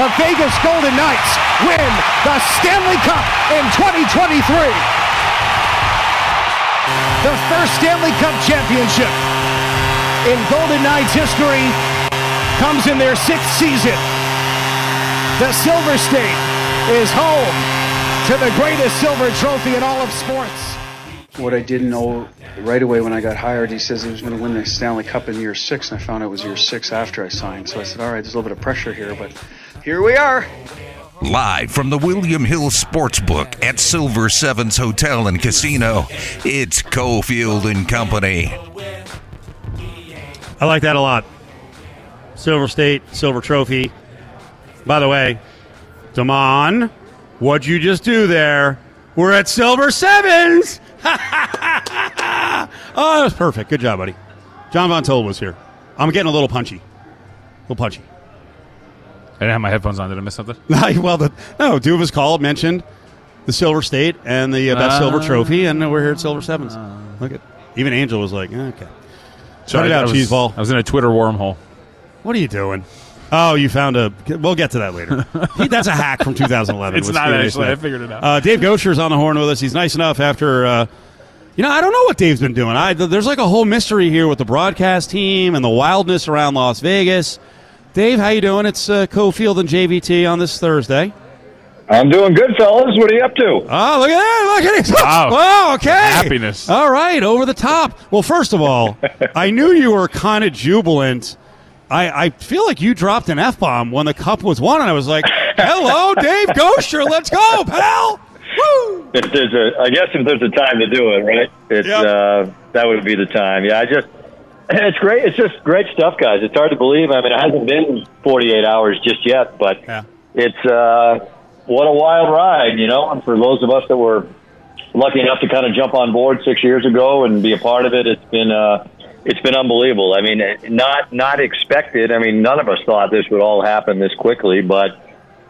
the Vegas Golden Knights win the Stanley Cup in 2023. The first Stanley Cup championship in Golden Knights history comes in their sixth season. The Silver State is home to the greatest silver trophy in all of sports. What I didn't know right away when I got hired, he says he was going to win the Stanley Cup in year six, and I found out it was year six after I signed. So I said, all right, there's a little bit of pressure here, but here we are. Live from the William Hill Sportsbook at Silver Sevens Hotel and Casino, it's Cofield and Company. I like that a lot. Silver State, Silver Trophy. By the way, Damon, what'd you just do there? We're at Silver Sevens. oh, that was perfect. Good job, buddy. John Von Toll was here. I'm getting a little punchy. A little punchy. I didn't have my headphones on. Did I miss something? well, the, no, D'Uva's call mentioned the Silver State and the uh, best silver trophy, and we're here at Silver Sevens. Look at even Angel was like, okay. Shut it I- I out, was- cheese ball. I was in a Twitter wormhole. What are you doing? Oh, you found a. We'll get to that later. He- That's a hack from 2011. It's not actually. I figured it out. Uh, Dave Goucher's on the horn with us. He's nice enough after. Uh, you know, I don't know what Dave's been doing. I, there's like a whole mystery here with the broadcast team and the wildness around Las Vegas. Dave, how you doing? It's uh, Cofield and JVT on this Thursday. I'm doing good, fellas. What are you up to? Oh, look at that! Look at it! Wow. Oh, okay. Happiness. All right, over the top. Well, first of all, I knew you were kind of jubilant. I, I feel like you dropped an f bomb when the cup was won, and I was like, "Hello, Dave Goucher, let's go, pal!" Woo! If there's a, I guess if there's a time to do it, right? It's Yep. uh, that would be the time. Yeah, I just, it's great. It's just great stuff, guys. It's hard to believe. I mean, it hasn't been 48 hours just yet, but Yeah. it's uh, what a wild ride, you know. And for those of us that were lucky enough to kind of jump on board six years ago and be a part of it, it's been uh, it's been unbelievable. I mean, not not expected. I mean, none of us thought this would all happen this quickly, but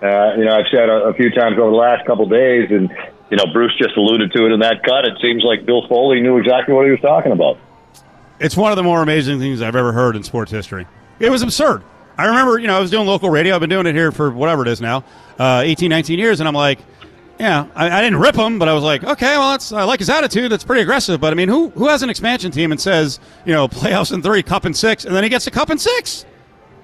uh, you know, I've said a, a few times over the last couple of days, and you know, Bruce just alluded to it in that cut. It seems like Bill Foley knew exactly what he was talking about. It's one of the more amazing things I've ever heard in sports history. It was absurd. I remember, you know, I was doing local radio. I've been doing it here for whatever it is now, uh, 18, 19 years, and I'm like, yeah, I, I didn't rip him, but I was like, okay, well, that's, I like his attitude. That's pretty aggressive. But I mean, who who has an expansion team and says, you know, playoffs in three, cup in six, and then he gets a cup in six?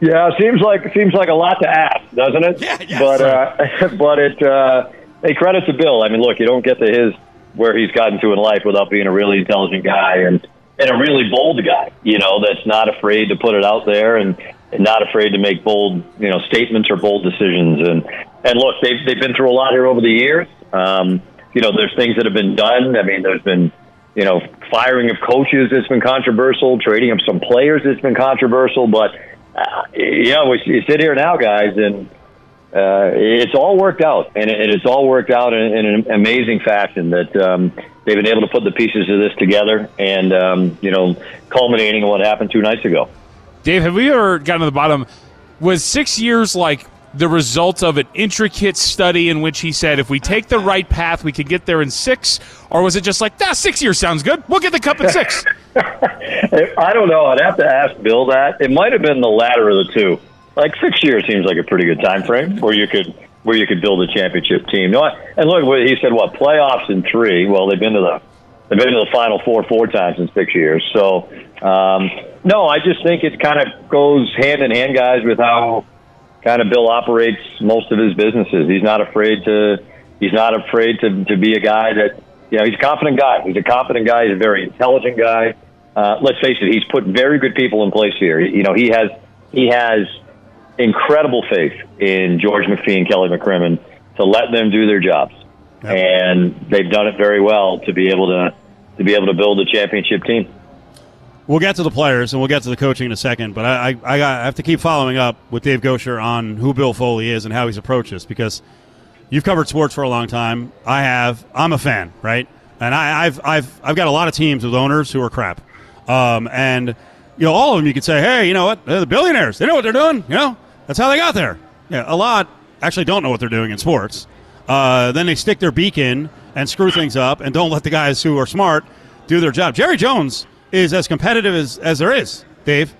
Yeah, it seems like seems like a lot to ask, doesn't it? Yeah, yes. But uh, but it uh, hey, credit to Bill. I mean, look, you don't get to his where he's gotten to in life without being a really intelligent guy and and a really bold guy. You know, that's not afraid to put it out there and, and not afraid to make bold you know statements or bold decisions. And and look, they've they've been through a lot here over the years. Um, you know, there's things that have been done. I mean, there's been you know firing of coaches that's been controversial, trading of some players that's been controversial, but uh, you know, we, you sit here now, guys, and uh, it's all worked out, and it, it's all worked out in, in an amazing fashion. That um, they've been able to put the pieces of this together, and um, you know, culminating in what happened two nights ago. Dave, have we ever gotten to the bottom? Was six years like the result of an intricate study in which he said, if we take the right path, we could get there in six? Or was it just like, ah, six years sounds good. We'll get the cup in six? I don't know. I'd have to ask Bill that. It might have been the latter of the two. Like six years seems like a pretty good time frame where you could where you could build a championship team. No, and look, he said what playoffs in three. Well, they've been to the they've been to the final four four times in six years. So um, no, I just think it kind of goes hand in hand, guys, with how kind of Bill operates most of his businesses. He's not afraid to he's not afraid to to be a guy that you know he's a confident guy. He's a confident guy. He's a very intelligent guy. Uh, let's face it, he's put very good people in place here. You know, he has he has incredible faith in George McPhee and Kelly McCrimmon to let them do their jobs, and they've done it very well to be able to to be able to build a championship team. We'll get to the players and we'll get to the coaching in a second, but I, I, I got- I have to keep following up with Dave Goucher on who Bill Foley is and how he's approached this because you've covered sports for a long time. I have. I'm a fan, right? And I, I've, I've, I've got a lot of teams with owners who are crap. Um, and, you know, all of them you could say, hey, you know what? They're the billionaires. They know what they're doing. You know, that's how they got there. Yeah, a lot actually don't know what they're doing in sports. Uh, then they stick their beak in and screw things up and don't let the guys who are smart do their job. Jerry Jones is as competitive as, as there is, Dave.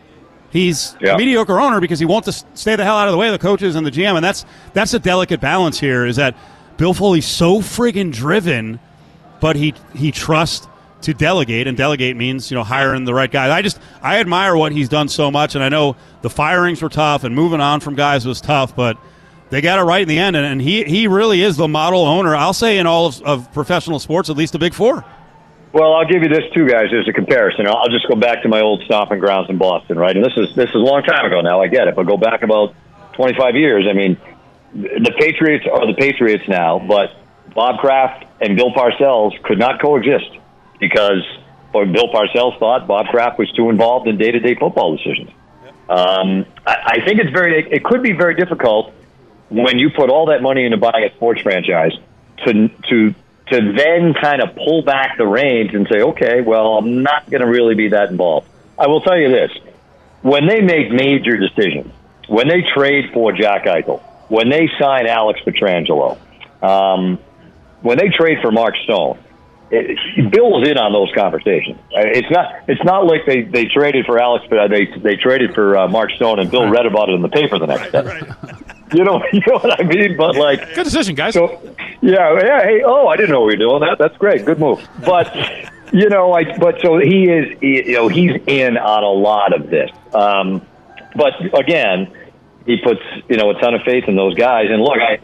He's Yeah. a mediocre owner because he wants to stay the hell out of the way of the coaches and the GM, and that's that's a delicate balance here. Is that Bill Foley's so friggin' driven, but he he trusts to delegate, and delegate means you know hiring the right guy. I just I admire what he's done so much, and I know the firings were tough, and moving on from guys was tough, but they got it right in the end, and, and he he really is the model owner. I'll say in all of, of professional sports, at least the big four. Well, I'll give you this too, guys, as a comparison. I'll just go back to my old stomping grounds in Boston, right? And this is this is a long time ago now. I get it, but go back about 25 years. I mean, the Patriots are the Patriots now, but Bob Kraft and Bill Parcells could not coexist because or Bill Parcells thought Bob Kraft was too involved in day-to-day football decisions. Um, I, I think it's very. It could be very difficult when you put all that money into buying a sports franchise to to to then kind of pull back the reins and say, okay, well, I'm not going to really be that involved. I will tell you this: when they make major decisions, when they trade for Jack Eichel, when they sign Alex Pietrangelo, um, when they trade for Mark Stone, it, Bill's in on those conversations. Uh, It's not. It's not like they, they traded for Alex, but uh, they they traded for uh, Mark Stone, and Bill read about it in the paper the next day. You know, you know what I mean? But like, Good decision, guys. so, yeah, yeah. Hey, oh, I didn't know we were doing that. That's great. Good move. But you know, like, but so he is. You know, he's in on a lot of this. Um, but again, he puts you know a ton of faith in those guys. And look, I,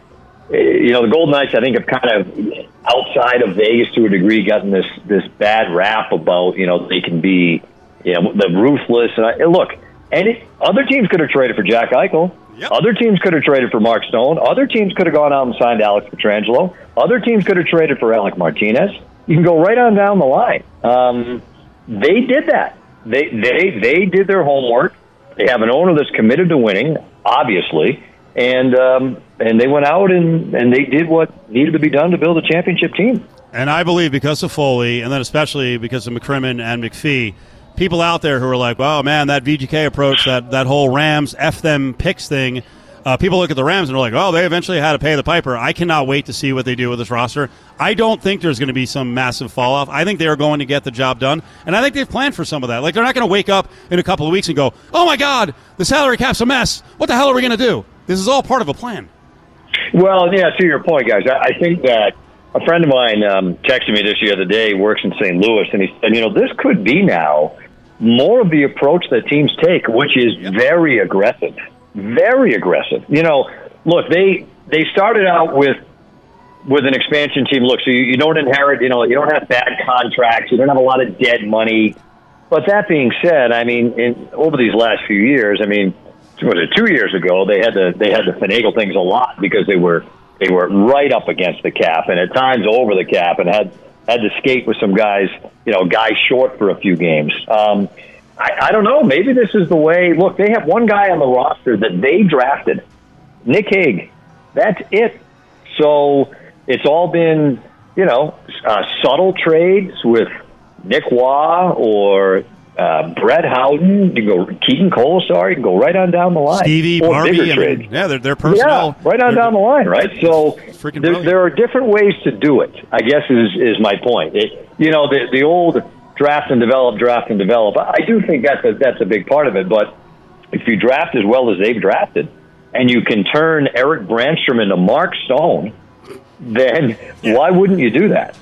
you know, the Golden Knights, I think, have kind of outside of Vegas to a degree gotten this this bad rap about you know they can be you know the ruthless. And, I, and look, any other teams could have traded for Jack Eichel. Other teams could have traded for Mark Stone. Other teams could have gone out and signed Alex Pietrangelo. Other teams could have traded for Alec Martinez. You can go right on down the line. Um, they did that. They they they did their homework. They have an owner that's committed to winning, obviously, and um, and they went out and and they did what needed to be done to build a championship team. And I believe because of Foley, and then especially because of McCrimmon and McPhee, people out there who are like, "Oh man, that VGK approach, that that whole Rams f them picks thing." Uh, people look at the Rams and are like, "Oh, they eventually had to pay the piper." I cannot wait to see what they do with this roster. I don't think there's going to be some massive fall off. I think they are going to get the job done, and I think they've planned for some of that. Like they're not going to wake up in a couple of weeks and go, "Oh my God, the salary cap's a mess. What the hell are we going to do?" This is all part of a plan. Well, yeah, to your point, guys, I, think that a friend of mine um, texted me this the other day, works in St. Louis, and he said, you know, this could be now more of the approach that teams take, which is very aggressive, very aggressive. You know, look, they they started out with with an expansion team. Look, so you, you don't inherit, you know, you don't have bad contracts, you don't have a lot of dead money. But that being said, I mean, in, over these last few years, I mean, was it two years ago? They had to they had to finagle things a lot because they were they were right up against the cap and at times over the cap and had had to skate with some guys, you know, guys short for a few games. Um, I, I don't know. Maybe this is the way. Look, they have one guy on the roster that they drafted, Nick Hague. That's it. So it's all been, you know, uh, subtle trades with Nick Waugh or uh, Brett Howden. You can go Keegan Kolesar. You can go right on down the line. Stevie, Or Barbie, bigger I mean, yeah, they're, they're personnel. Yeah, right on They're- down the line, right? So there, there are different ways to do it. I guess is is my point. It, you know, the the old draft and develop, draft and develop. I do think that's a, that's a big part of it. But if you draft as well as they've drafted, and you can turn Erik Brannstrom into Mark Stone, then why wouldn't you do that?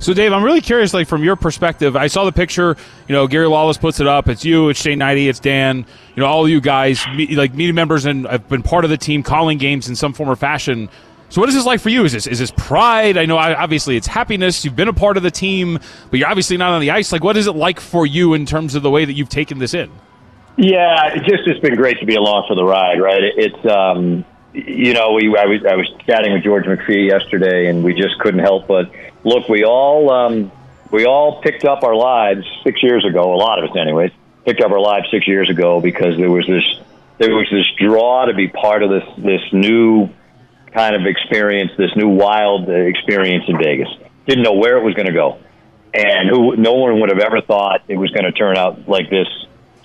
So, Dave, I'm really curious, like from your perspective. I saw the picture. You know, Gary Lawless puts it up. It's you, it's Shane Hnidy, it's Dan. You know, all you guys, me, like media members, and I've been part of the team, calling games in some form or fashion. So, what is this like for you? Is this is this pride? I know, I- obviously, it's happiness. You've been a part of the team, but you're obviously not on the ice. Like, what is it like for you in terms of the way that you've taken this in? Yeah, it just it's been great to be along for the ride, right? It, it's um, you know, we I was I was chatting with George McPhee yesterday, and we just couldn't help but look. We all um, we all picked up our lives six years ago. A lot of us, anyways, picked up our lives six years ago because there was this there was this draw to be part of this this new kind of experience, this new wild experience in Vegas. Didn't know where it was going to go, and who no one would have ever thought it was going to turn out like this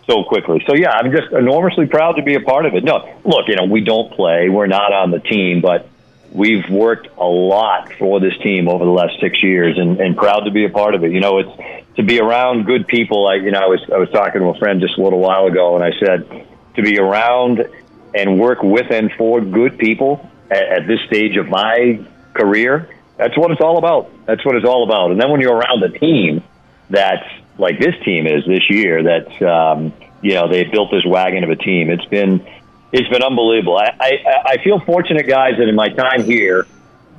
so quickly. So yeah, I'm just enormously proud to be a part of it. No, look, you know, we don't play, we're not on the team, but we've worked a lot for this team over the last six years, and, and proud to be a part of it. You know, it's to be around good people. I, you know, I was I was talking to a friend just a little while ago, and I said to be around and work with and for good people at, at this stage of my career. That's what it's all about. That's what it's all about. And then when you're around a team that's like this team is this year, that um, you know they built this wagon of a team. It's been it's been unbelievable. I, I I feel fortunate, guys, that in my time here,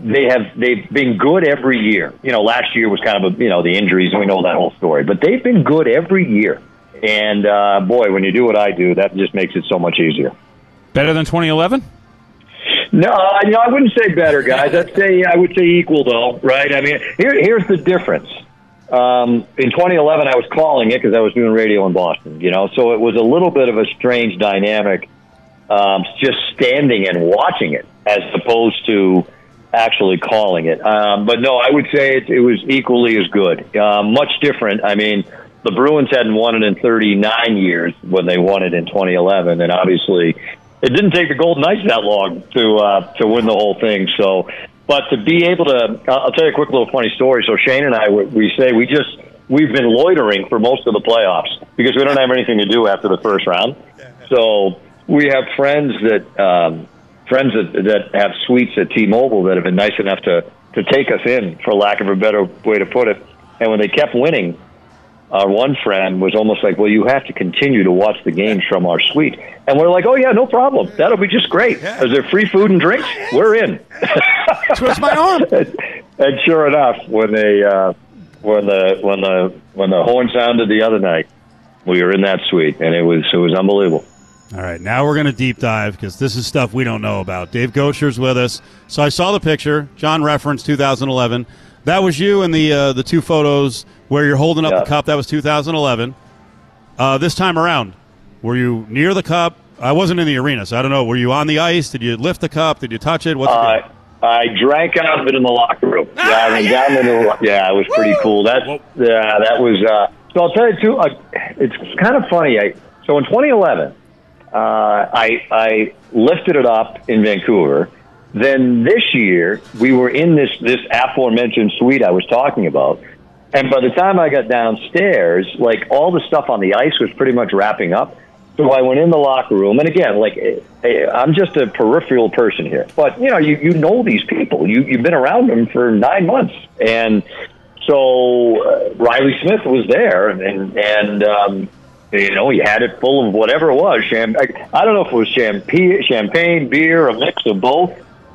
they have they've been good every year. You know, last year was kind of a you know the injuries, and we know that whole story. But they've been good every year. And uh, boy, when you do what I do, that just makes it so much easier. Better than 2011? No, you know, I wouldn't say better, guys. I'd say I would say equal, though, right? I mean, here, here's the difference. Um, in 2011, I was calling it because I was doing radio in Boston, you know, so it was a little bit of a strange dynamic, um, just standing and watching it as opposed to actually calling it. Um, but no, I would say it, it was equally as good. Uh, much different. I mean, the Bruins hadn't won it in 39 years when they won it in 2011, and obviously it didn't take the Golden Knights that long to uh, to win the whole thing. So, but to be able to, I'll tell you a quick little funny story. So Shane and I, we say we just we've been loitering for most of the playoffs because we don't have anything to do after the first round. So we have friends that um, friends that, that have suites at T-Mobile that have been nice enough to to take us in, for lack of a better way to put it. And when they kept winning, our one friend was almost like, "Well, you have to continue to watch the games from our suite," and we're like, "Oh yeah, no problem. That'll be just great. Is there free food and drinks? We're in." Twist my arm. and sure enough, when they uh, when the when the when the horn sounded the other night, we were in that suite, and it was it was unbelievable. All right, now we're going to deep dive because this is stuff we don't know about. Dave Goucher's with us. So I saw the picture. John referenced 2011. That was you in the uh, the two photos where you're holding up Yeah. the cup. That was 2011. Uh, this time around, were you near the cup? I wasn't in the arena, so I don't know. Were you on the ice? Did you lift the cup? Did you touch it? What's the Uh, I drank out of it in the locker room. Yeah, I went down in the, yeah, it was pretty cool. That yeah, that was. Uh, so I'll tell you too. Uh, it's kind of funny. I, so in 2011, uh, I I lifted it up in Vancouver. Then this year we were in this this aforementioned suite I was talking about. And by the time I got downstairs, like all the stuff on the ice was pretty much wrapping up. So I went in the locker room, and again, like eh, eh, I'm just a peripheral person here, but you know, you you know these people, you you've been around them for nine months, and so uh, Riley Smith was there, and and um, you know he had it full of whatever it was. Cham- I, don't know if it was champagne, champagne, beer, a mix of both,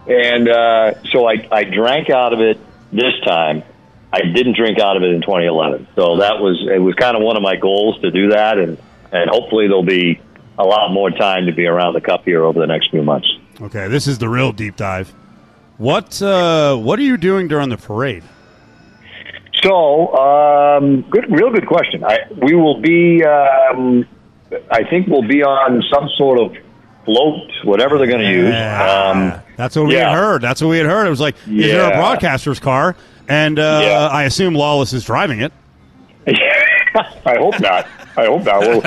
and uh, so I I drank out of it this time. I didn't drink out of it in 2011, so that was it was kind of one of my goals to do that, and and hopefully there'll be a lot more time to be around the cup here over the next few months. Okay, this is the real deep dive. What uh, what are you doing during the parade? So, um, good, real good question. I, we will be, um, I think we'll be on some sort of float, whatever they're going to use. Um, That's what we yeah. had heard. That's what we had heard. It was like, is there a broadcaster's car? And uh, Yeah. I assume Lawless is driving it. I hope not. I hope not. We'll,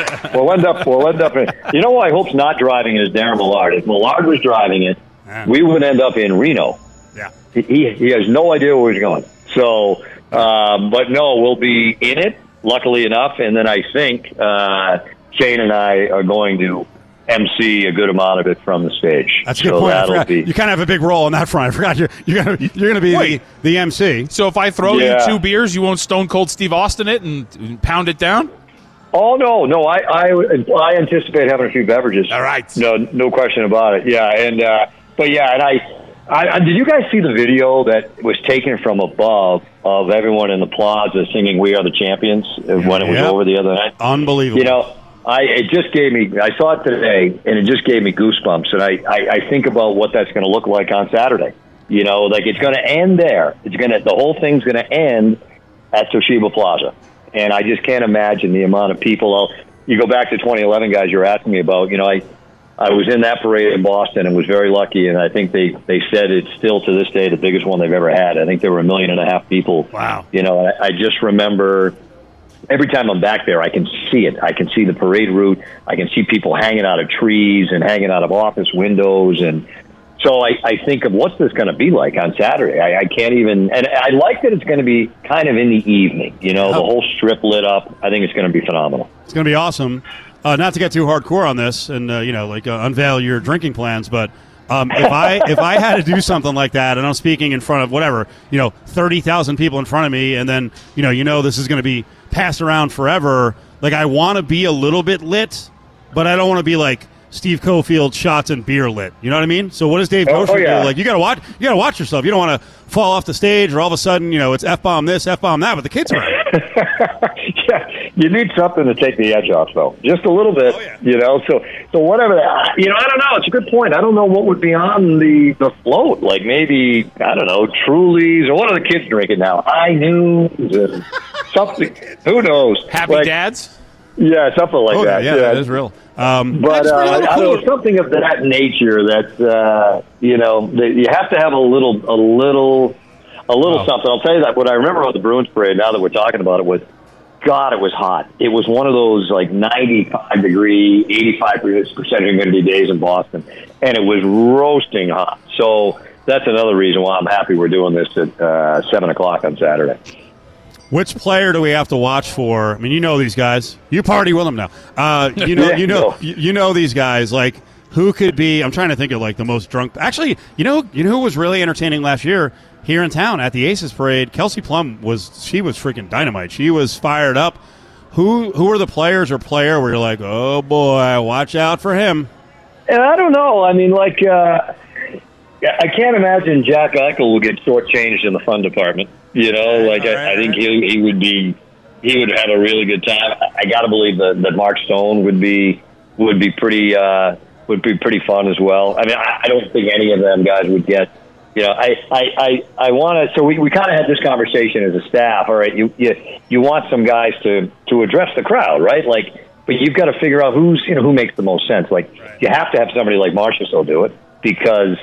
we'll end up. We'll end up. In, you know, who I hope's not driving it is Daren Millard. If Millard was driving it, Yeah. we would end up in Reno. Yeah. He he he has no idea where he's going. So, um, but no, we'll be in it. Luckily enough, and then I think uh, Shane and I are going to MC a good amount of it from the stage. That's a good so point. I forgot. be. You kind of have a big role on that front. I forgot you're you're gonna you're gonna be the, Wait. the MC. So if I throw Yeah. you two beers, you won't Stone Cold Steve Austin it and, and pound it down? Oh no, no, I, I I anticipate having a few beverages. All right. No, no question about it. Yeah, and uh, but yeah, and I, I, I did you guys see the video that was taken from above of everyone in the plaza singing "We Are the Champions" uh, when it was Yep. over the other night? Unbelievable. You know, I it just gave me. I saw it today, and it just gave me goosebumps. And I I, I think about what that's going to look like on Saturday. You know, like it's going to end there. It's going to the whole thing's going to end at Toshiba Plaza, and I just can't imagine the amount of people. I'll, you go back to 2011, guys. You're asking me about. You know, I I was in that parade in Boston and was very lucky, and I think they they said it's still to this day the biggest one they've ever had. I think there were a million and a half people. Wow. You know, I, I just remember every time I'm back there, I can see it. I can see the parade route. I can see people hanging out of trees and hanging out of office windows, and So I, I think of what's this going to be like on Saturday. I, I can't even, and I like that it's going to be kind of in the evening. You know, the uh-huh. whole strip lit up. I think it's going to be phenomenal. It's going to be awesome. Uh, not to get too hardcore on this, and uh, you know, like uh, unveil your drinking plans, but um, if I if I had to do something like that, and I'm speaking in front of whatever, you know, thirty thousand people in front of me, and then you know, you know, this is going to be passed around forever. Like I want to be a little bit lit, but I don't want to be like Steve Cofield shots and beer lit. You know what I mean? So what does Dave Oh, Goucher oh, yeah. do? Like you got to watch, you got to watch yourself. You don't want to fall off the stage, or all of a sudden, you know, it's f bomb this, f bomb that. But the kids are. yeah, you need something to take the edge off, though, just a little bit. Oh, yeah. You know, so so whatever. Uh, you know, I don't know. It's a good point. I don't know what would be on the the float. Like maybe I don't know, Trulies or what are the kids drinking now? I knew something. Who knows? Happy Like, dads. Yeah, something like Oh yeah, that. yeah, that is real. Um, But uh, pretty I little don't cooler. know something of that nature. That uh, you know, that you have to have a little, a little, a little Oh. something. I'll tell you that. What I remember about the Bruins parade. Now that we're talking about it, was God, it was hot. It was one of those like ninety-five degree, eighty-five percent humidity days in Boston, and it was roasting hot. So that's another reason why I'm happy we're doing this at uh, seven o'clock on Saturday. Which player do we have to watch for? I mean, you know these guys. You party with them now. Uh, you know, Yeah, you know, no. you, you know these guys. Like, who could be? I'm trying to think of like the most drunk. Actually, you know, you know who was really entertaining last year here in town at the Aces parade. Kelsey Plum was. She was freaking dynamite. She was fired up. Who who are the players or player where you're like, oh boy, watch out for him. And I don't know. I mean, like, uh, I can't imagine Jack Eichel will get shortchanged in the fun department. You know, like all I, I think all he he would be he would have a really good time. I, got to believe that that Mark Stone would be would be pretty uh, would be pretty fun as well. I mean, I, I don't think any of them guys would get. You know, I I I, I want to. So we, we kind of had this conversation as a staff. All right, you you you want some guys to to address the crowd, right? Like, but you've got to figure out who's you know who makes the most sense. Like, you have to have somebody like Marchessault do it because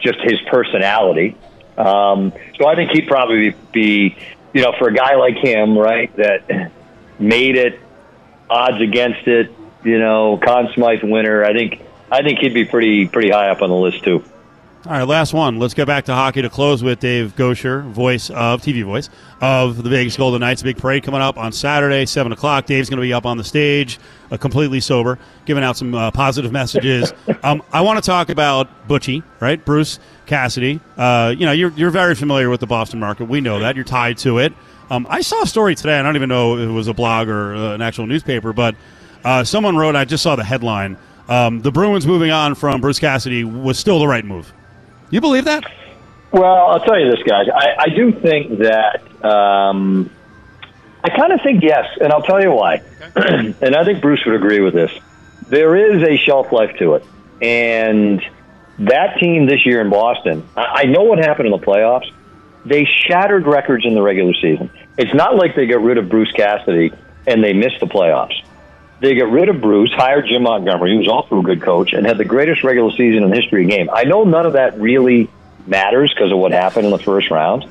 just his personality. Um, so I think he'd probably be, you know, for a guy like him, right, that made it, odds against it, you know, Conn Smythe winner. I think I think he'd be pretty pretty high up on the list too. All right, last one. Let's get back to hockey to close with Dave Goucher, voice of TV voice of the Vegas Golden Knights. Big parade coming up on Saturday, seven o'clock. Dave's going to be up on the stage, uh, completely sober, giving out some uh, positive messages. um, I want to talk about Butchie, right? Bruce Cassidy. Uh, you know, you're you're very familiar with the Boston market. We know that you're tied to it. Um, I saw a story today. I don't even know if it was a blog or uh, an actual newspaper, but uh, someone wrote. I just saw the headline. Um, the Bruins moving on from Bruce Cassidy was still the right move. You believe that? Well, I'll tell you this, guys. I, I do think that. Um, I kind of think yes, and I'll tell you why. and I think Bruce would agree with this. There is a shelf life to it, and that team this year in Boston. I, I know what happened in the playoffs. They shattered records in the regular season. It's not like they got rid of Bruce Cassidy and they missed the playoffs. They got rid of Bruce, hired Jim Montgomery, who was also a good coach, and had the greatest regular season in the history of the game. I know none of that really matters because of what happened in the first round,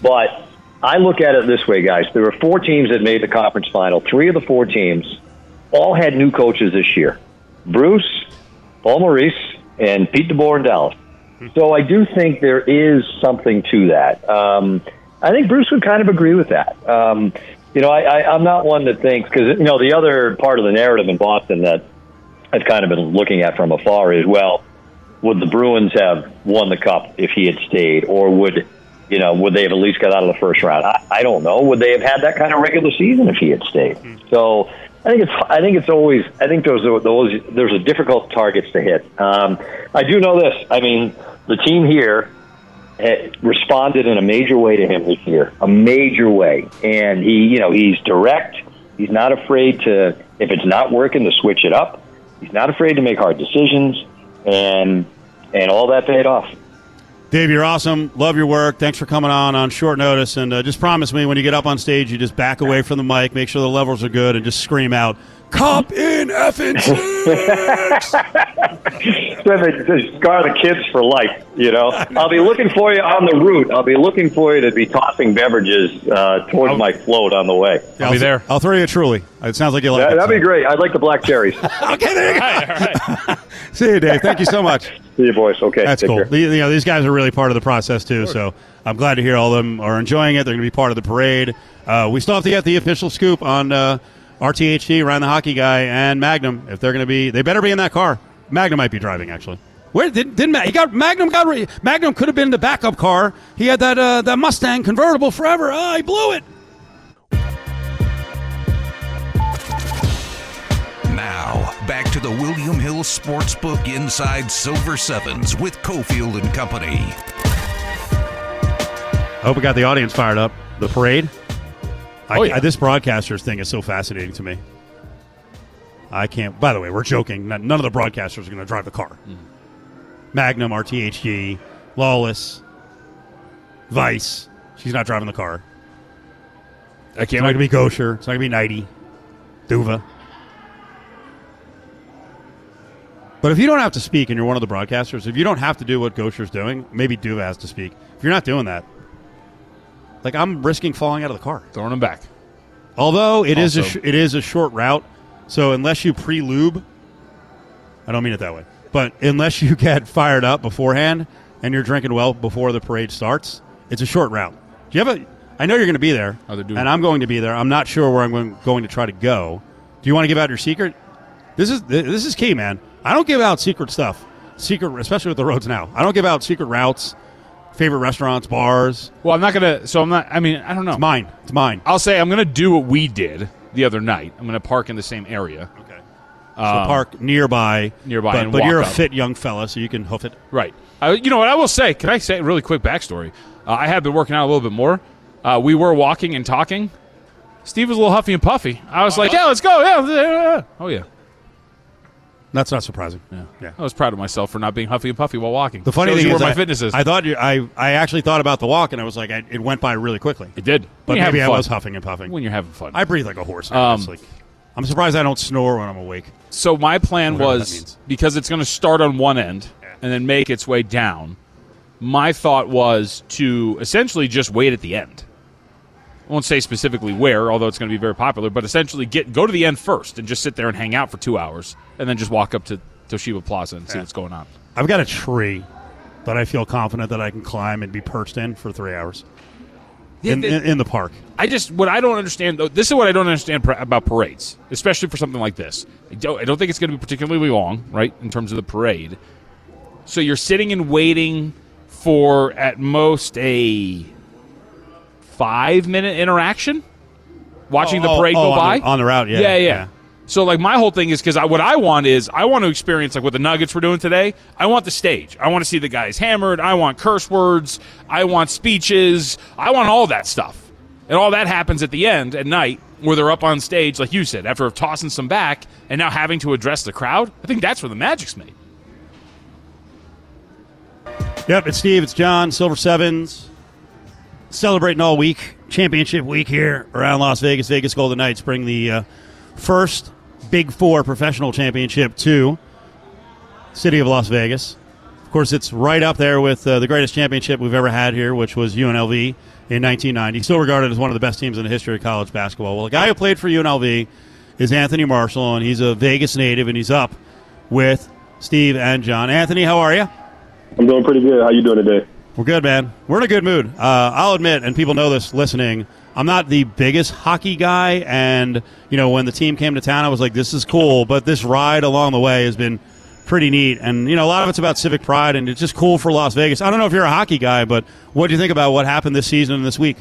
but I look at it this way, guys. There were four teams that made the conference final. Three of the four teams all had new coaches this year Bruce, Paul Maurice, and Pete DeBoer in Dallas. So I do think there is something to that. Um, I think Bruce would kind of agree with that. Um, you know, I, I, I'm not one that thinks because you know the other part of the narrative in Boston that I've kind of been looking at from afar is well, would the Bruins have won the cup if he had stayed, or would you know would they have at least got out of the first round? I, I don't know. Would they have had that kind of regular season if he had stayed? So I think it's I think it's always I think those are those there's a difficult targets to hit. Um, I do know this. I mean, the team here Eh, responded in a major way to him this year, a major way, and he you know he's direct. He's not afraid to if it's not working to switch it up. He's not afraid to make hard decisions, and and all that paid off. Dave, you're awesome. Love your work. Thanks for coming on on short notice. And uh, just promise me when you get up on stage, you just back away from the mic, make sure the levels are good, and just scream out, Cup in effing six!" So they, they scar the kids for life. You know, I'll be looking for you on the route. I'll be looking for you to be tossing beverages uh, towards my float on the way. I'll be there. I'll throw you a truly. It sounds like you like That, it. that'd be great. I'd like the black cherries. Okay, there you go. All right, all right. See you, Dave. Thank you so much. See you, boys. Okay, That's cool. The- You know, these guys are really part of the process too. So I'm glad to hear all of them are enjoying it. They're going to be part of the parade. Uh, we still have to get the official scoop on uh, RTHG, Ryan the Hockey Guy, and Magnum. If they're going to be, they better be in that car. Magnum might be driving actually. Where did didn't Ma- he got Magnum got re- Magnum could have been the backup car. He had that uh, that Mustang convertible forever. Oh, he blew it. Now, back to the William Hill Sportsbook Inside Silver Sevens with Cofield and Company. I hope we got the audience fired up. The parade. I, Oh, yeah. I- this broadcasters thing is so fascinating to me. I can't. By the way, we're joking. None none of the broadcasters are going to drive the car. Mm-hmm. Magnum, RTHG, Lawless, Vice. She's not driving the car. I can't It's not wait going to be Goucher. It's not going to be Hnidy, D'Uva. But if you don't have to speak and you're one of the broadcasters, if you don't have to do what Goucher's doing, maybe D'Uva has to speak. If you're not doing that, like I'm risking falling out of the car. throwing them back. Although it is a Also- sh- it is a short route, so unless you pre lube, I don't mean it that way, but unless you get fired up beforehand and you're drinking well before the parade starts, it's a short route. Do you have a? I know you're going to be there, Oh, and I'm going to be there. I'm not sure where I'm going, going to try to go. Do you want to give out your secret? This is this is key, man. I don't give out secret stuff. Secret, especially with the roads now. I don't give out secret routes, favorite restaurants, bars. Well, I'm not gonna. So I'm not. I mean, I don't know. It's mine. It's mine. I'll say I'm gonna do what we did the other night. I'm gonna park in the same area. Okay. Um, So park nearby, nearby but, and but walk you're a up. fit young fella, so you can hoof it. Right. Uh, you know what I will say? Can I say a really quick backstory? Uh, I have been working out a little bit more. Uh, we were walking and talking. Steve was a little huffy and puffy. I was like, "Yeah, let's go." Yeah. yeah, yeah. Oh yeah. That's not surprising. Yeah. Yeah. I was proud of myself for not being huffy and puffy while walking. The funny Shows thing is, where my I, fitness is. I thought you, I, I actually thought about the walk, and I was like, I, it went by really quickly. it did. But maybe I was huffing and puffing. when you're having fun. I breathe like a horse. Um, honestly. I'm surprised I don't snore when I'm awake. So my plan Whatever was because it's going to start on one end and then make its way down. My thought was to essentially just wait at the end. I won't say specifically where, although it's going to be very popular, but essentially get go to the end first and just sit there and hang out for two hours, and then just walk up to Toshiba Plaza and see Yeah. what's going on. I've got a tree that I feel confident that I can climb and be perched in for three hours in, in, in the park. I just what I don't understand. though, This is what I don't understand par- about parades, especially for something like this. I don't, I don't think it's going to be particularly long, right, in terms of the parade. So you're sitting and waiting for at most a five minute interaction, watching Oh, the parade oh, go on by the- on the route, yeah, yeah, yeah. yeah. So like my whole thing is because I, what I want is I want to experience like what the Nuggets were doing today. I want the stage. I want to see the guys hammered. I want curse words. I want speeches. I want all that stuff, and all that happens at the end at night where they're up on stage, like you said, after tossing some back and now having to address the crowd. I think that's where the magic's made. Yep, it's Steve, it's John, Silver Sevens. Celebrating all week. Championship week here around Las Vegas. Vegas Golden Knights bring the uh, first Big Four professional championship to City of Las Vegas. Of course, it's right up there with uh, the greatest championship we've ever had here, which was UNLV in 1990. Still regarded as one of the best teams in the history of college basketball. Well, the guy who played for UNLV is Anthony Marshall, and he's a Vegas native, and he's up with Steve and John. Anthony, how are you? I'm doing pretty good. How you doing today? We're good, man. We're in a good mood. Uh, I'll admit, and people know this listening, I'm not the biggest hockey guy. And, you know, when the team came to town, I was like, this is cool. But this ride along the way has been pretty neat. And, you know, a lot of it's about civic pride, and it's just cool for Las Vegas. I don't know if you're a hockey guy, but what do you think about what happened this season and this week?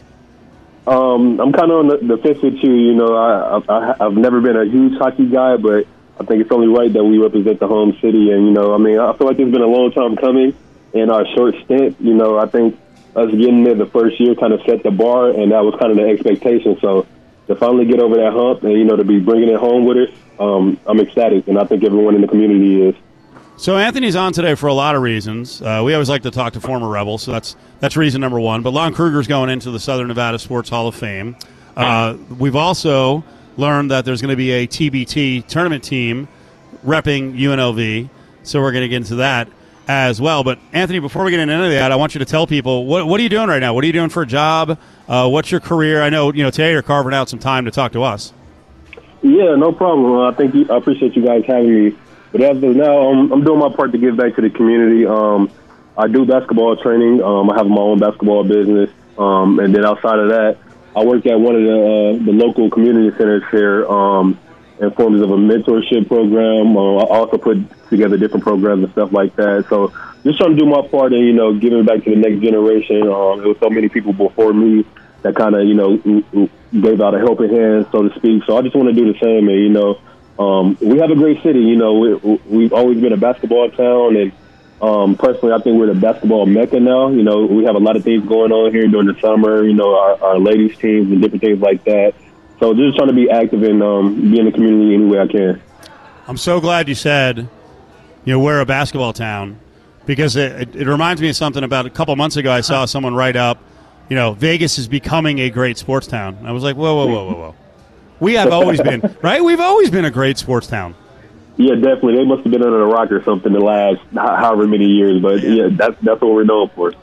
Um, I'm kind of on the, fence with you. You know, I, I, I've never been a huge hockey guy, but I think it's only right that we represent the home city. And, you know, I mean, I feel like it's been a long time coming in our short stint. You know, I think us getting there the first year kind of set the bar, and that was kind of the expectation. So to finally get over that hump and, you know, to be bringing it home with us, um, I'm ecstatic. And I think everyone in the community is. So Anthony's on today for a lot of reasons. Uh, we always like to talk to former rebels, so that's that's reason number one. But Lon Kruger's going into the Southern Nevada Sports Hall of Fame. Uh, we've also learned that there's going to be a TBT tournament team repping UNLV, so we're going to get into that as well. But Anthony, before we get into any of that, I want you to tell people what what are you doing right now? What are you doing for a job? Uh, what's your career? I know you know today you're carving out some time to talk to us. Yeah, no problem. I think you, I appreciate you guys having me. but as of now, um, I'm doing my part to give back to the community. Um, I do basketball training. Um, I have my own basketball business, um, and then outside of that, I work at one of the uh, the local community centers here um, in forms of a mentorship program. Uh, I also put together different programs and stuff like that. So just trying to do my part and you know giving back to the next generation. Um, there was so many people before me that kind of you know gave out a helping hand, so to speak. So I just want to do the same. And you know, um, we have a great city. You know, we, we've always been a basketball town, and um, personally, I think we're the basketball mecca now. You know, we have a lot of things going on here during the summer. You know, our, our ladies teams and different things like that. So just trying to be active and um, be in the community any way I can. I'm so glad you said, you know, we're a basketball town because it, it, it reminds me of something about a couple months ago. I saw someone write up, you know, Vegas is becoming a great sports town. I was like, whoa, whoa, whoa, whoa, whoa. We have always been, right? We've always been a great sports town. Yeah, definitely. They must have been under a rock or something the last however many years, but yeah, that's that's what we're known for.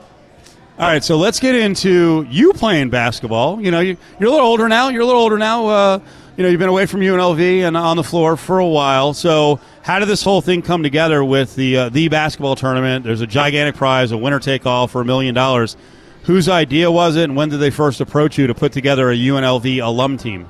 All right, so let's get into you playing basketball. You know, you, are a little older now. You're a little older now. Uh, you know, you've been away from UNLV and on the floor for a while. So, how did this whole thing come together with the uh, the basketball tournament? There's a gigantic prize, a winner take all for a million dollars. Whose idea was it, and when did they first approach you to put together a UNLV alum team?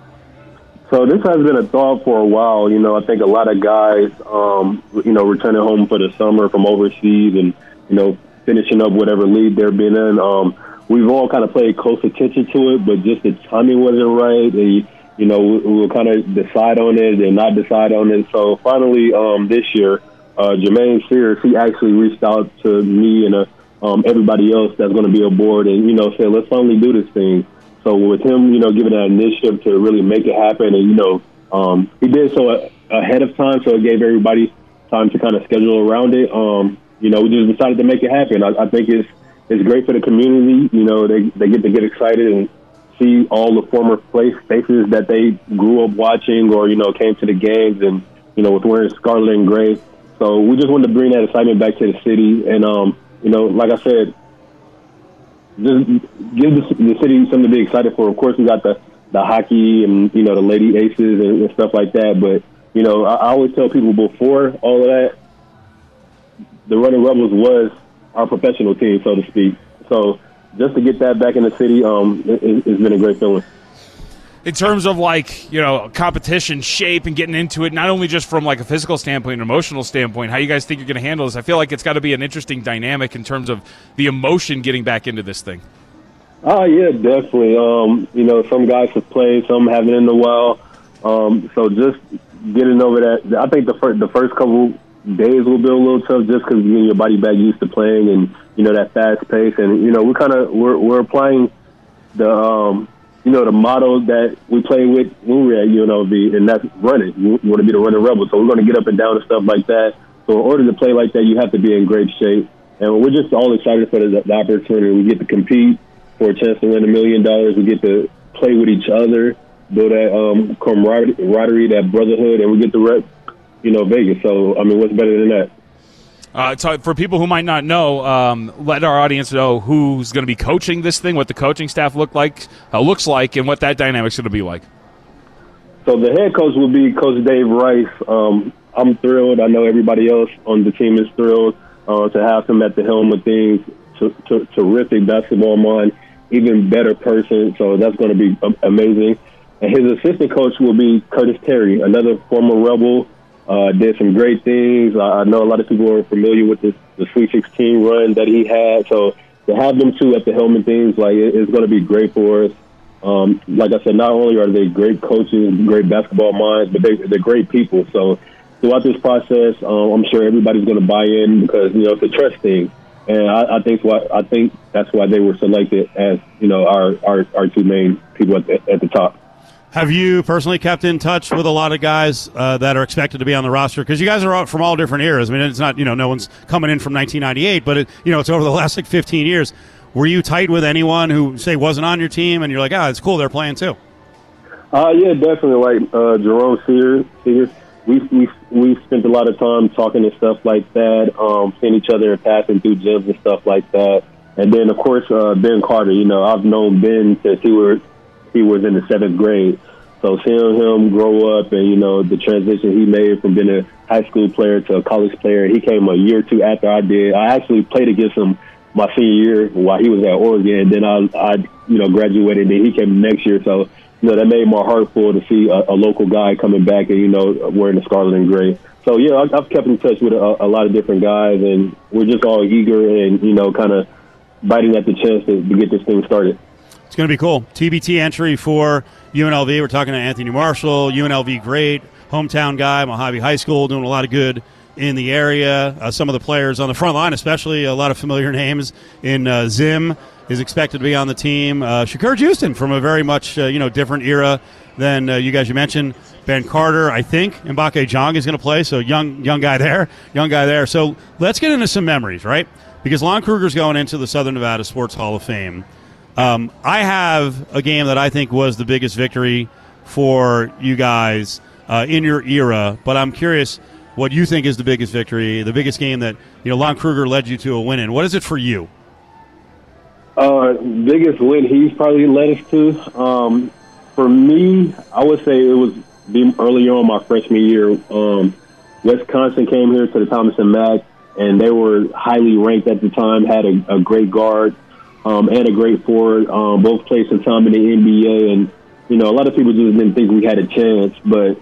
So this has been a thought for a while. You know, I think a lot of guys, um, you know, returning home for the summer from overseas and you know finishing up whatever lead they've been in. Um, we've all kind of paid close attention to it, but just the timing wasn't right. And, you know, we, will kind of decide on it and not decide on it. So finally, um, this year, uh, Jermaine Sears, he actually reached out to me and uh, um, everybody else that's going to be aboard and, you know, said, let's finally do this thing. So with him, you know, giving that initiative to really make it happen, and you know, um, he did so ahead of time, so it gave everybody time to kind of schedule around it. Um, you know, we just decided to make it happen. I, I think it's it's great for the community. You know, they they get to get excited and see all the former place faces that they grew up watching, or you know, came to the games and you know, was wearing scarlet and gray. So we just wanted to bring that excitement back to the city, and um, you know, like I said, just give the, the city something to be excited for. Of course, we got the the hockey and you know the lady aces and, and stuff like that. But you know, I, I always tell people before all of that, the Running Rebels was our professional team, so to speak. So just to get that back in the city, um, it, it's been a great feeling. In terms of like you know competition shape and getting into it not only just from like a physical standpoint and emotional standpoint how you guys think you're going to handle this i feel like it's got to be an interesting dynamic in terms of the emotion getting back into this thing. Oh yeah definitely. Um, you know some guys have played some haven't in a while. Um, so just getting over that i think the first the first couple days will be a little tough just because getting your body back used to playing and you know that fast pace and you know we're kind of we're, we're applying the um, you know, the model that we play with when we're at UNLV, and that's running. You, want to be the running rebel, so we're going to get up and down and stuff like that. So in order to play like that, you have to be in great shape. And we're just all excited for the, the opportunity. We get to compete for a chance to win a million dollars. We get to play with each other, build that um, camaraderie, that brotherhood, and we get to rep, you know, Vegas. So I mean, what's better than that? Uh, so for people who might not know, um, let our audience know who's going to be coaching this thing, what the coaching staff look like, uh, looks like, and what that dynamic's going to be like. So the head coach will be Coach Dave Rice. Um, I'm thrilled. I know everybody else on the team is thrilled uh, to have him at the helm of things. T- t- terrific basketball mind, even better person. So that's going to be amazing. And his assistant coach will be Curtis Terry, another former Rebel uh, did some great things. I, know a lot of people are familiar with this, the Sweet 16 run that he had. So to have them two at the helm and things, like it, it's going to be great for us. Um, like I said, not only are they great coaches, great basketball minds, but they, they're great people. So throughout this process, um, I'm sure everybody's going to buy in because you know it's a trust thing, and I, I think why I think that's why they were selected as you know our our, our two main people at the, at the top. Have you personally kept in touch with a lot of guys uh, that are expected to be on the roster? Because you guys are from all different eras. I mean, it's not you know no one's coming in from 1998, but it, you know it's over the last like 15 years. Were you tight with anyone who say wasn't on your team, and you're like, ah, oh, it's cool, they're playing too? Uh, yeah, definitely. Like uh, Jerome Sears, Sears, we we we spent a lot of time talking and stuff like that, um, seeing each other and passing through gyms and stuff like that. And then of course uh, Ben Carter. You know, I've known Ben since he was he was in the seventh grade. So seeing him grow up and you know the transition he made from being a high school player to a college player. He came a year or two after I did. I actually played against him my senior year while he was at Oregon. And then I, I, you know, graduated. And he came next year. So, you know, that made my heart full to see a, a local guy coming back and you know wearing the scarlet and gray. So yeah, I've, I've kept in touch with a, a lot of different guys, and we're just all eager and you know, kind of biting at the chance to, to get this thing started. It's going to be cool. TBT entry for UNLV. We're talking to Anthony Marshall, UNLV great, hometown guy, Mojave High School, doing a lot of good in the area. Uh, some of the players on the front line, especially a lot of familiar names in uh, Zim, is expected to be on the team. Uh, Shakur Juiston from a very much uh, you know different era than uh, you guys you mentioned. Ben Carter, I think Mbacke Diong is going to play. So young young guy there, young guy there. So let's get into some memories, right? Because Lon Kruger's going into the Southern Nevada Sports Hall of Fame. Um, I have a game that I think was the biggest victory for you guys uh, in your era, but I'm curious what you think is the biggest victory, the biggest game that you know Lon Kruger led you to a win in. What is it for you? Uh, biggest win he's probably led us to. Um, for me, I would say it was early on my freshman year. Um, Wisconsin came here to the Thomas and Mack, and they were highly ranked at the time. Had a, a great guard um, and a great forward. Um, both played some time in the NBA, and you know a lot of people just didn't think we had a chance. But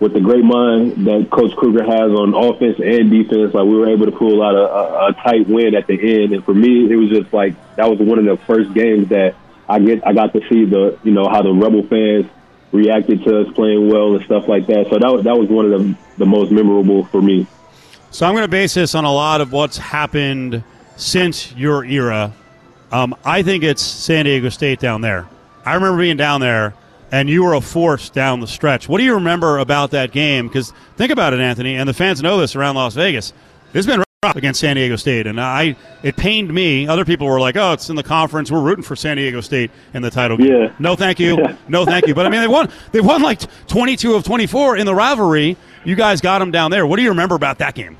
with the great mind that Coach Kruger has on offense and defense, like we were able to pull out a, a, a tight win at the end. And for me, it was just like that was one of the first games that I get I got to see the you know how the Rebel fans reacted to us playing well and stuff like that. So that was, that was one of the the most memorable for me. So I'm going to base this on a lot of what's happened since your era. Um, I think it's San Diego State down there. I remember being down there and you were a force down the stretch. What do you remember about that game? Because think about it, Anthony, and the fans know this around Las Vegas. It's been rough against San Diego State, and I it pained me. Other people were like, "Oh, it's in the conference. We're rooting for San Diego State in the title game." Yeah. No, thank you. No, thank you. But I mean, they won. They won like twenty two of twenty four in the rivalry. You guys got them down there. What do you remember about that game?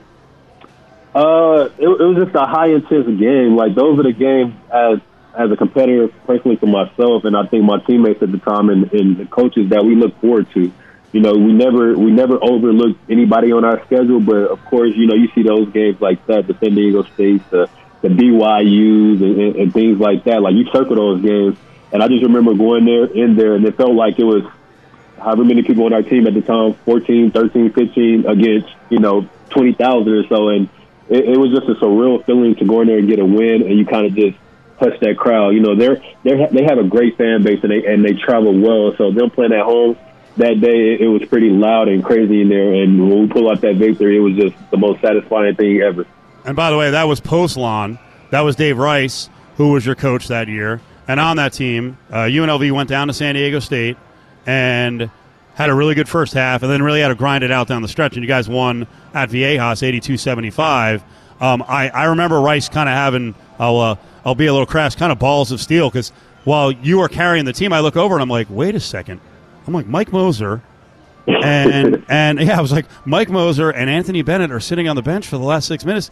Uh, it, it was just a high intense game. Like those are the games as as a competitor, personally for myself, and I think my teammates at the time and, and the coaches that we look forward to. You know, we never we never overlook anybody on our schedule, but of course, you know, you see those games like that, the San Diego State, the the BYU's, and, and, and things like that. Like you circle those games, and I just remember going there in there, and it felt like it was however many people on our team at the time 14 13 15 against you know 20000 or so and it, it was just a surreal feeling to go in there and get a win and you kind of just touch that crowd. You know, they're they they have a great fan base and they and they travel well. So them playing at home that day, it was pretty loud and crazy in there. And when we pull out that victory, it was just the most satisfying thing ever. And by the way, that was post Lon. That was Dave Rice, who was your coach that year. And on that team, uh, UNLV went down to San Diego State and had a really good first half, and then really had to grind it out down the stretch. And you guys won at Viejas, 82-75. Um, I, I remember Rice kind of having, I'll, uh, I'll be a little crass, kind of balls of steel because while you are carrying the team, I look over and I'm like, wait a second. I'm like, Mike Moser. and and yeah, I was like, Mike Moser and Anthony Bennett are sitting on the bench for the last six minutes.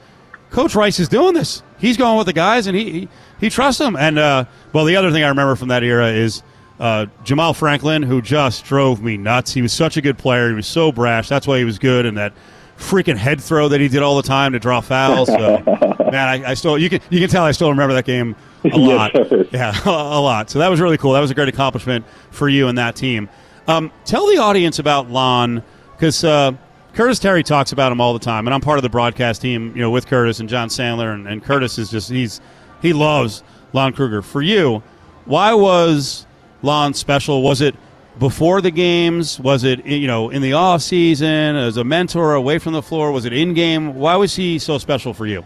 Coach Rice is doing this. He's going with the guys, and he he, he trusts them. And uh, well, the other thing I remember from that era is uh, Jamaal Franklin, who just drove me nuts. He was such a good player. He was so brash. That's why he was good. And that freaking head throw that he did all the time to draw fouls. So, man, I, I, still you can you can tell I still remember that game a lot. yeah, a lot. So that was really cool. That was a great accomplishment for you and that team. Um, tell the audience about Lon because uh, Curtis Terry talks about him all the time, and I'm part of the broadcast team, you know, with Curtis and John Sandler, and, and Curtis is just he's he loves Lon Kruger. For you, why was Lon special? Was it before the games? Was it you know in the off season as a mentor away from the floor? Was it in game? Why was he so special for you?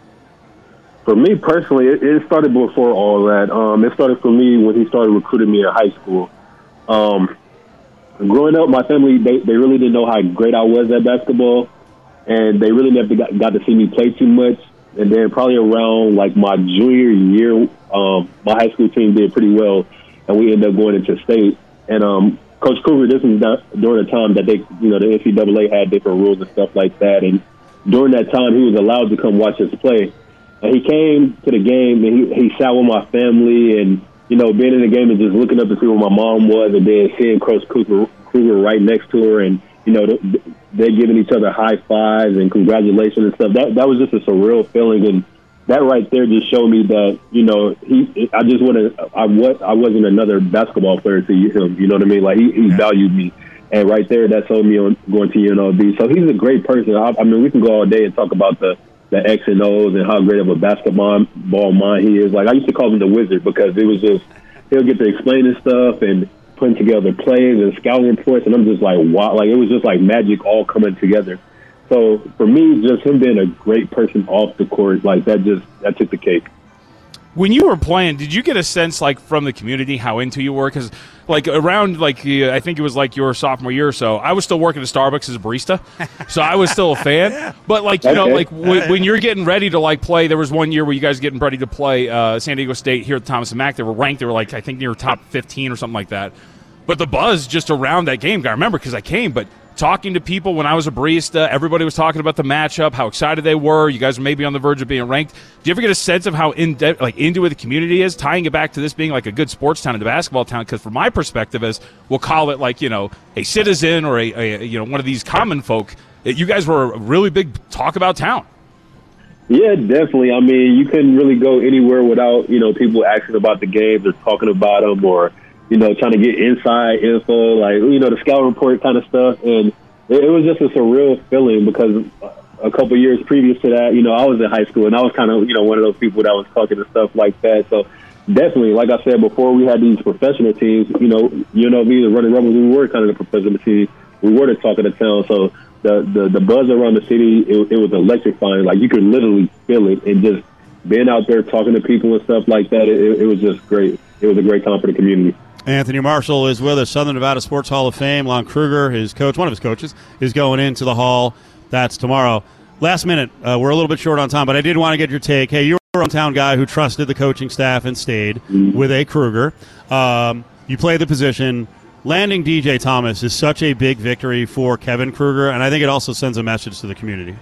For me personally, it, it started before all that. Um, it started for me when he started recruiting me in high school. Um, growing up, my family they, they really didn't know how great I was at basketball, and they really never got, got to see me play too much. And then probably around like my junior year, um, my high school team did pretty well, and we ended up going into state. And um, Coach Kruger, this was during the time that they, you know, the NCAA had different rules and stuff like that. And during that time, he was allowed to come watch us play. And he came to the game and he, he sat with my family and, you know, being in the game and just looking up to see where my mom was and then seeing Coach Kruger, Kruger right next to her. And you know, they're giving each other high fives and congratulations and stuff. That that was just a surreal feeling, and that right there just showed me that you know he. I just want to. I was I wasn't another basketball player to him. You know what I mean? Like he, he valued me, and right there that sold me on going to UNLV. So he's a great person. I, I mean, we can go all day and talk about the the X and O's and how great of a basketball ball mind he is. Like I used to call him the wizard because it was just he'll get to explain explaining stuff and putting together plays and scouting reports, and I'm just like, wow, like it was just like magic all coming together. So for me, just him being a great person off the court, like that just that took the cake. When you were playing, did you get a sense like from the community how into you were? Because like around like I think it was like your sophomore year or so, I was still working at Starbucks as a barista, so I was still a fan. But like you okay. know, like w- when you're getting ready to like play, there was one year where you guys getting ready to play uh, San Diego State here at Thomas and Mack. They were ranked. They were like I think near top 15 or something like that. But the buzz just around that game, I remember because I came, but talking to people when I was a barista, everybody was talking about the matchup, how excited they were. You guys were maybe on the verge of being ranked. Do you ever get a sense of how in de- like into it the community is, tying it back to this being like a good sports town and a basketball town? Because from my perspective, as we'll call it, like you know, a citizen or a, a you know one of these common folk, you guys were a really big talk about town. Yeah, definitely. I mean, you couldn't really go anywhere without you know people asking about the games or talking about them or you know, trying to get inside info, like you know, the scout report kind of stuff, and it, it was just a surreal feeling because a couple years previous to that, you know, I was in high school and I was kind of you know one of those people that was talking to stuff like that. So definitely, like I said before, we had these professional teams. You know, you know, me the running rebels, we were kind of the professional team. We were the talk of the town. So the the, the buzz around the city, it, it was electrifying. Like you could literally feel it, and just being out there talking to people and stuff like that, it, it was just great. It was a great time for the community. Anthony Marshall is with us. Southern Nevada Sports Hall of Fame. Lon Kruger, his coach, one of his coaches, is going into the hall. That's tomorrow. Last minute, uh, we're a little bit short on time, but I did want to get your take. Hey, you're a hometown guy who trusted the coaching staff and stayed with a Kruger. Um, you play the position. Landing DJ Thomas is such a big victory for Kevin Kruger, and I think it also sends a message to the community.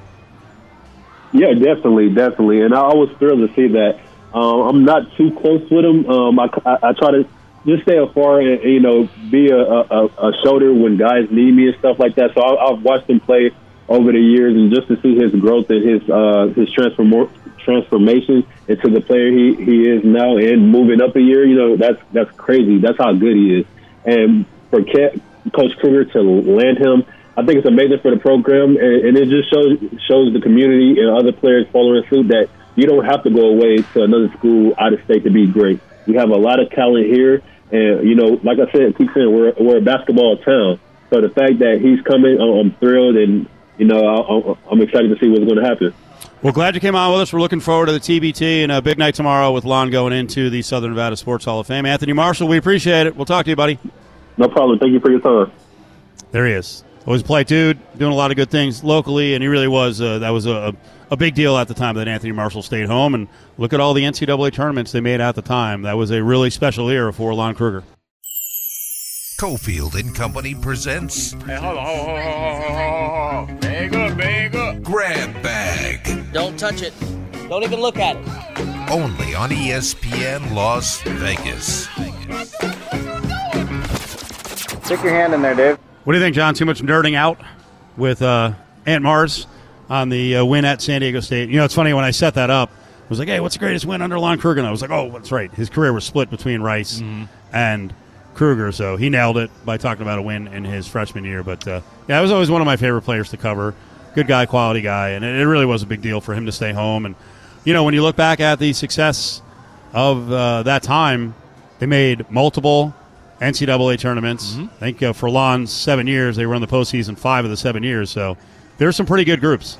Yeah, definitely, definitely. And I was thrilled to see that. Um, I'm not too close with him. Um, I, I, I try to just stay afar and, you know be a, a, a shoulder when guys need me and stuff like that. So I, I've watched him play over the years, and just to see his growth and his uh, his transform transformation into the player he, he is now and moving up a year, you know that's that's crazy. That's how good he is. And for Ke- Coach Kruger to land him, I think it's amazing for the program, and, and it just shows shows the community and other players following suit that you don't have to go away to another school out of state to be great. We have a lot of talent here, and you know, like I said, keep saying we're we're a basketball town. So the fact that he's coming, I'm thrilled, and you know, I'm excited to see what's going to happen. Well, glad you came on with us. We're looking forward to the TBT and a big night tomorrow with Lon going into the Southern Nevada Sports Hall of Fame. Anthony Marshall, we appreciate it. We'll talk to you, buddy. No problem. Thank you for your time. There he is. Always a polite dude, doing a lot of good things locally, and he really was. Uh, that was a, a big deal at the time that Anthony Marshall stayed home. And look at all the NCAA tournaments they made at the time. That was a really special era for Lon Kruger. Cofield and Company presents. Hey, hold on, hold on, hold on, hold on, hold on. Bag up, bag up. Grab Bag. Don't touch it. Don't even look at it. Only on ESPN Las Vegas. Stick your hand in there, Dave. What do you think, John? Too much nerding out with uh, Ant Mars on the uh, win at San Diego State. You know, it's funny when I set that up. I was like, "Hey, what's the greatest win under Lon Kruger?" And I was like, "Oh, that's right. His career was split between Rice mm-hmm. and Kruger, so he nailed it by talking about a win in his freshman year." But uh, yeah, it was always one of my favorite players to cover. Good guy, quality guy, and it, it really was a big deal for him to stay home. And you know, when you look back at the success of uh, that time, they made multiple NCAA tournaments. Mm-hmm. I think uh, for Lon's seven years, they were in the postseason five of the seven years. So there's some pretty good groups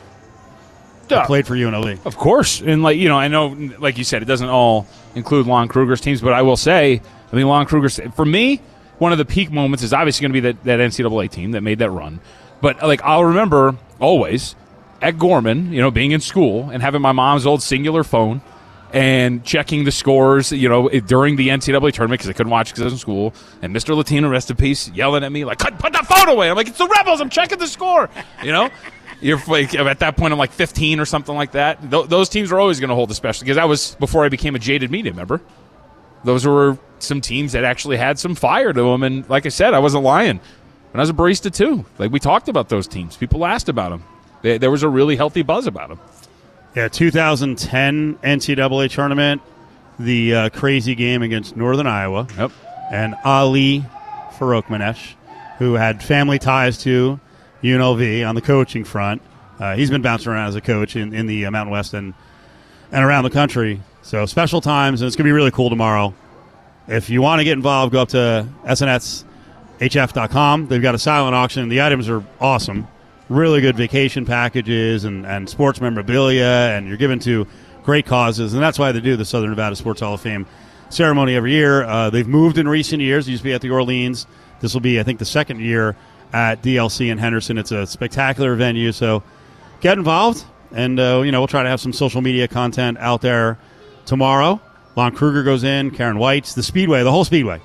that played for UNLV. Of course, and like you know, I know, like you said, it doesn't all include Lon Kruger's teams, but I will say, I mean, Lon Kruger's for me, one of the peak moments is obviously going to be that, that NCAA team that made that run. But like I'll remember always at Gorman, you know, being in school and having my mom's old singular phone and checking the scores, you know, during the NCAA tournament because I couldn't watch because I was in school. And Mr. Latino, rest in peace, yelling at me like, "Put that phone away!" I'm like, "It's the Rebels! I'm checking the score," you know. You're like at that point, I'm like 15 or something like that. Th- those teams are always going to hold a special because that was before I became a jaded media member. Those were some teams that actually had some fire to them, and like I said, I wasn't lying. And I was a barista too. Like we talked about those teams. People asked about them. There was a really healthy buzz about them. Yeah, 2010 NCAA tournament, the uh, crazy game against Northern Iowa. Yep. And Ali Farokhmanesh, who had family ties to UNLV on the coaching front. Uh, he's been bouncing around as a coach in, in the uh, Mountain West and, and around the country. So special times, and it's going to be really cool tomorrow. If you want to get involved, go up to snshf.com. They've got a silent auction. The items are awesome. Really good vacation packages and, and sports memorabilia, and you're given to great causes. And that's why they do the Southern Nevada Sports Hall of Fame ceremony every year. Uh, they've moved in recent years. Used to be at the Orleans. This will be, I think, the second year at DLC in Henderson. It's a spectacular venue. So get involved, and uh, you know we'll try to have some social media content out there tomorrow. Lon Kruger goes in. Karen White's the Speedway, the whole Speedway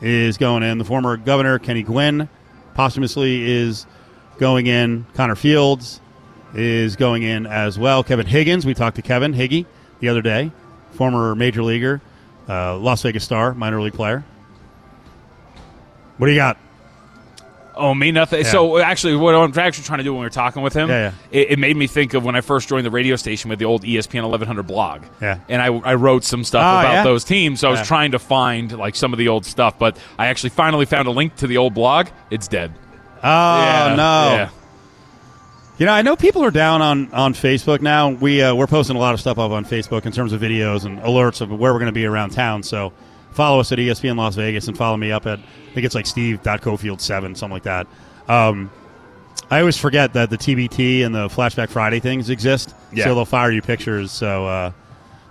is going in. The former governor Kenny Guinn posthumously is going in. Connor Fields is going in as well. Kevin Higgins, we talked to Kevin Higgy the other day, former major leaguer, uh, Las Vegas star, minor league player. What do you got? Oh, me nothing. Yeah. So actually, what I'm actually trying to do when we were talking with him, Yeah, It, it made me think of when I first joined the radio station with the old ESPN 1100 blog. Yeah. and I, I wrote some stuff Oh, about yeah? those teams. So I was trying to find like some of the old stuff, but I actually finally found a link to the old blog. It's dead. Oh Yeah, no! yeah. You know, I know people are down on, on Facebook now. We uh, we're posting a lot of stuff up on Facebook in terms of videos and alerts of where we're going to be around town. So follow us at ESPN Las Vegas and follow me up at I think it's like Steve Steve.cofield seven something like that. Um, I always forget that the TBT and the Flashback Friday things exist. Yeah. So they'll fire you pictures. So uh,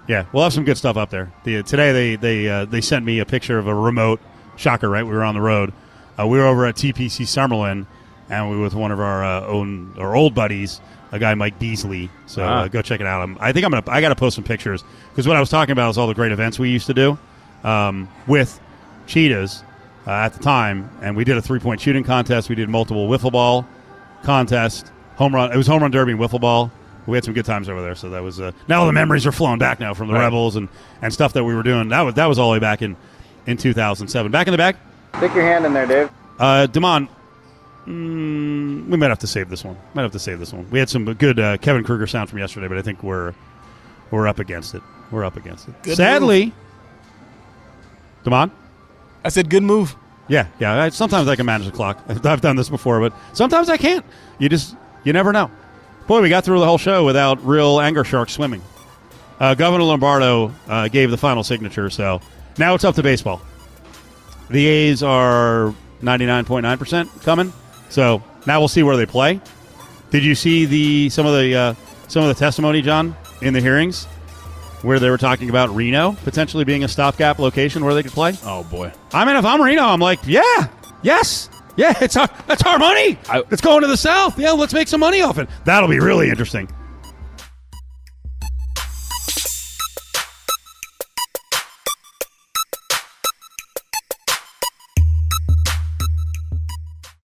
yeah, we'll have some good stuff up there. The, today they they uh, they sent me a picture of a remote shocker. Right, we were on the road. Uh, we were over at TPC Summerlin, and we were with one of our uh, own our old buddies, a guy Mike Beasley. So Ah. uh, go check it out. I'm, I think I'm gonna I got to post some pictures because what I was talking about is all the great events we used to do um, with cheetahs uh, at the time, and we did a three point shooting contest. We did multiple wiffle ball contest, home run. It was home run derby and wiffle ball. We had some good times over there. So that was uh, now all the memories are flowing back now from the Right. Rebels and, and stuff that we were doing. That was that was all the way back in in 2007. Back in the back, Stick your hand in there, Dave. uh, Damon. Mm, we might have to save this one. Might have to save this one. We had some good uh, Kevin Kruger sound from yesterday, but I think we're we're up against it. We're up against it. Good Sadly, Damon. I said good move. Yeah, yeah. I, sometimes I can manage the clock. I've done this before, but sometimes I can't. You just you never know. Boy, we got through the whole show without real anger sharks swimming. Uh, Governor Lombardo uh, gave the final signature, so now it's up to baseball. The A's are ninety nine point nine percent coming, so now we'll see where they play. Did you see the some of the uh, some of the testimony, John, in the hearings where they were talking about Reno potentially being a stopgap location where they could play? Oh boy. I mean, if I'm Reno, I'm like, yeah, yes, yeah, it's our that's our money. I- it's going to the south. Yeah, let's make some money off it. That'll be really interesting.